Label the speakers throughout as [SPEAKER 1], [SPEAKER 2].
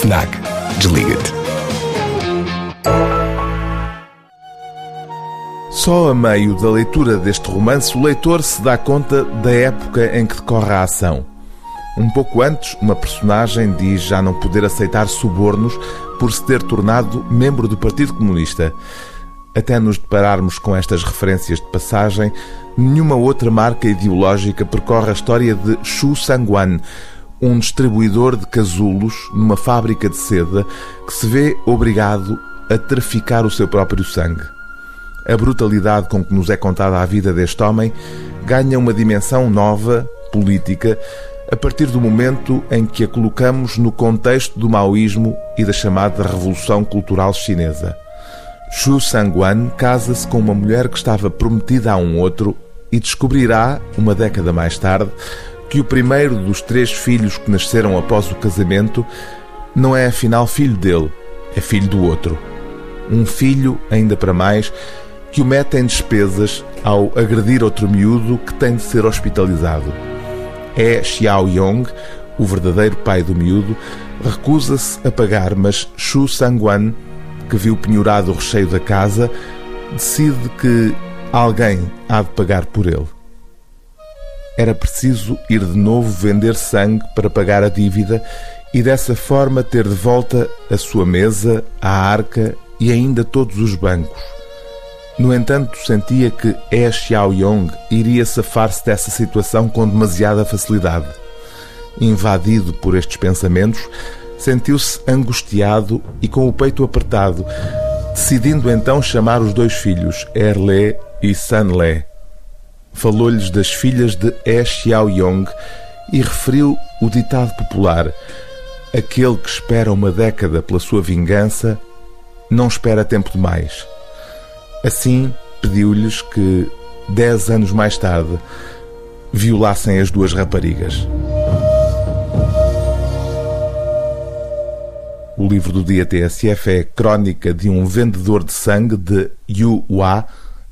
[SPEAKER 1] FNAC. Desliga-te.
[SPEAKER 2] Só a meio da leitura deste romance, o leitor se dá conta da época em que decorre a ação. Um pouco antes, uma personagem diz já não poder aceitar subornos por se ter tornado membro do Partido Comunista. Até nos depararmos com estas referências de passagem, nenhuma outra marca ideológica percorre a história de Xu Sangwan, um distribuidor de casulos numa fábrica de seda que se vê obrigado a traficar o seu próprio sangue. A brutalidade com que nos é contada a vida deste homem ganha uma dimensão nova, política, a partir do momento em que a colocamos no contexto do maoísmo e da chamada Revolução Cultural Chinesa. Xu Sangwan casa-se com uma mulher que estava prometida a um outro e descobrirá, uma década mais tarde, que o primeiro dos três filhos que nasceram após o casamento não é afinal filho dele, é filho do outro. Um filho, ainda para mais, que o mete em despesas ao agredir outro miúdo que tem de ser hospitalizado. É Xiao Yong, o verdadeiro pai do miúdo, recusa-se a pagar, mas Xu Sangwan que viu penhorado o recheio da casa, decide que alguém há de pagar por ele. Era preciso ir de novo vender sangue para pagar a dívida e dessa forma ter de volta a sua mesa, a arca e ainda todos os bancos. No entanto, sentia que E. Xiao Yong iria safar-se dessa situação com demasiada facilidade. Invadido por estes pensamentos, sentiu-se angustiado e com o peito apertado, decidindo então chamar os dois filhos, Erle e Sanle. Falou-lhes das filhas de E Xiao Yong e referiu o ditado popular: Aquele que espera uma década pela sua vingança não espera tempo demais. Assim, pediu-lhes que, dez anos mais tarde, violassem as duas raparigas. O livro do dia TSF é Crónica de um Vendedor de Sangue de Yu Hua,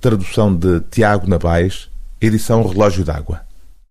[SPEAKER 2] tradução de Tiago Navais, edição Relógio d'Água.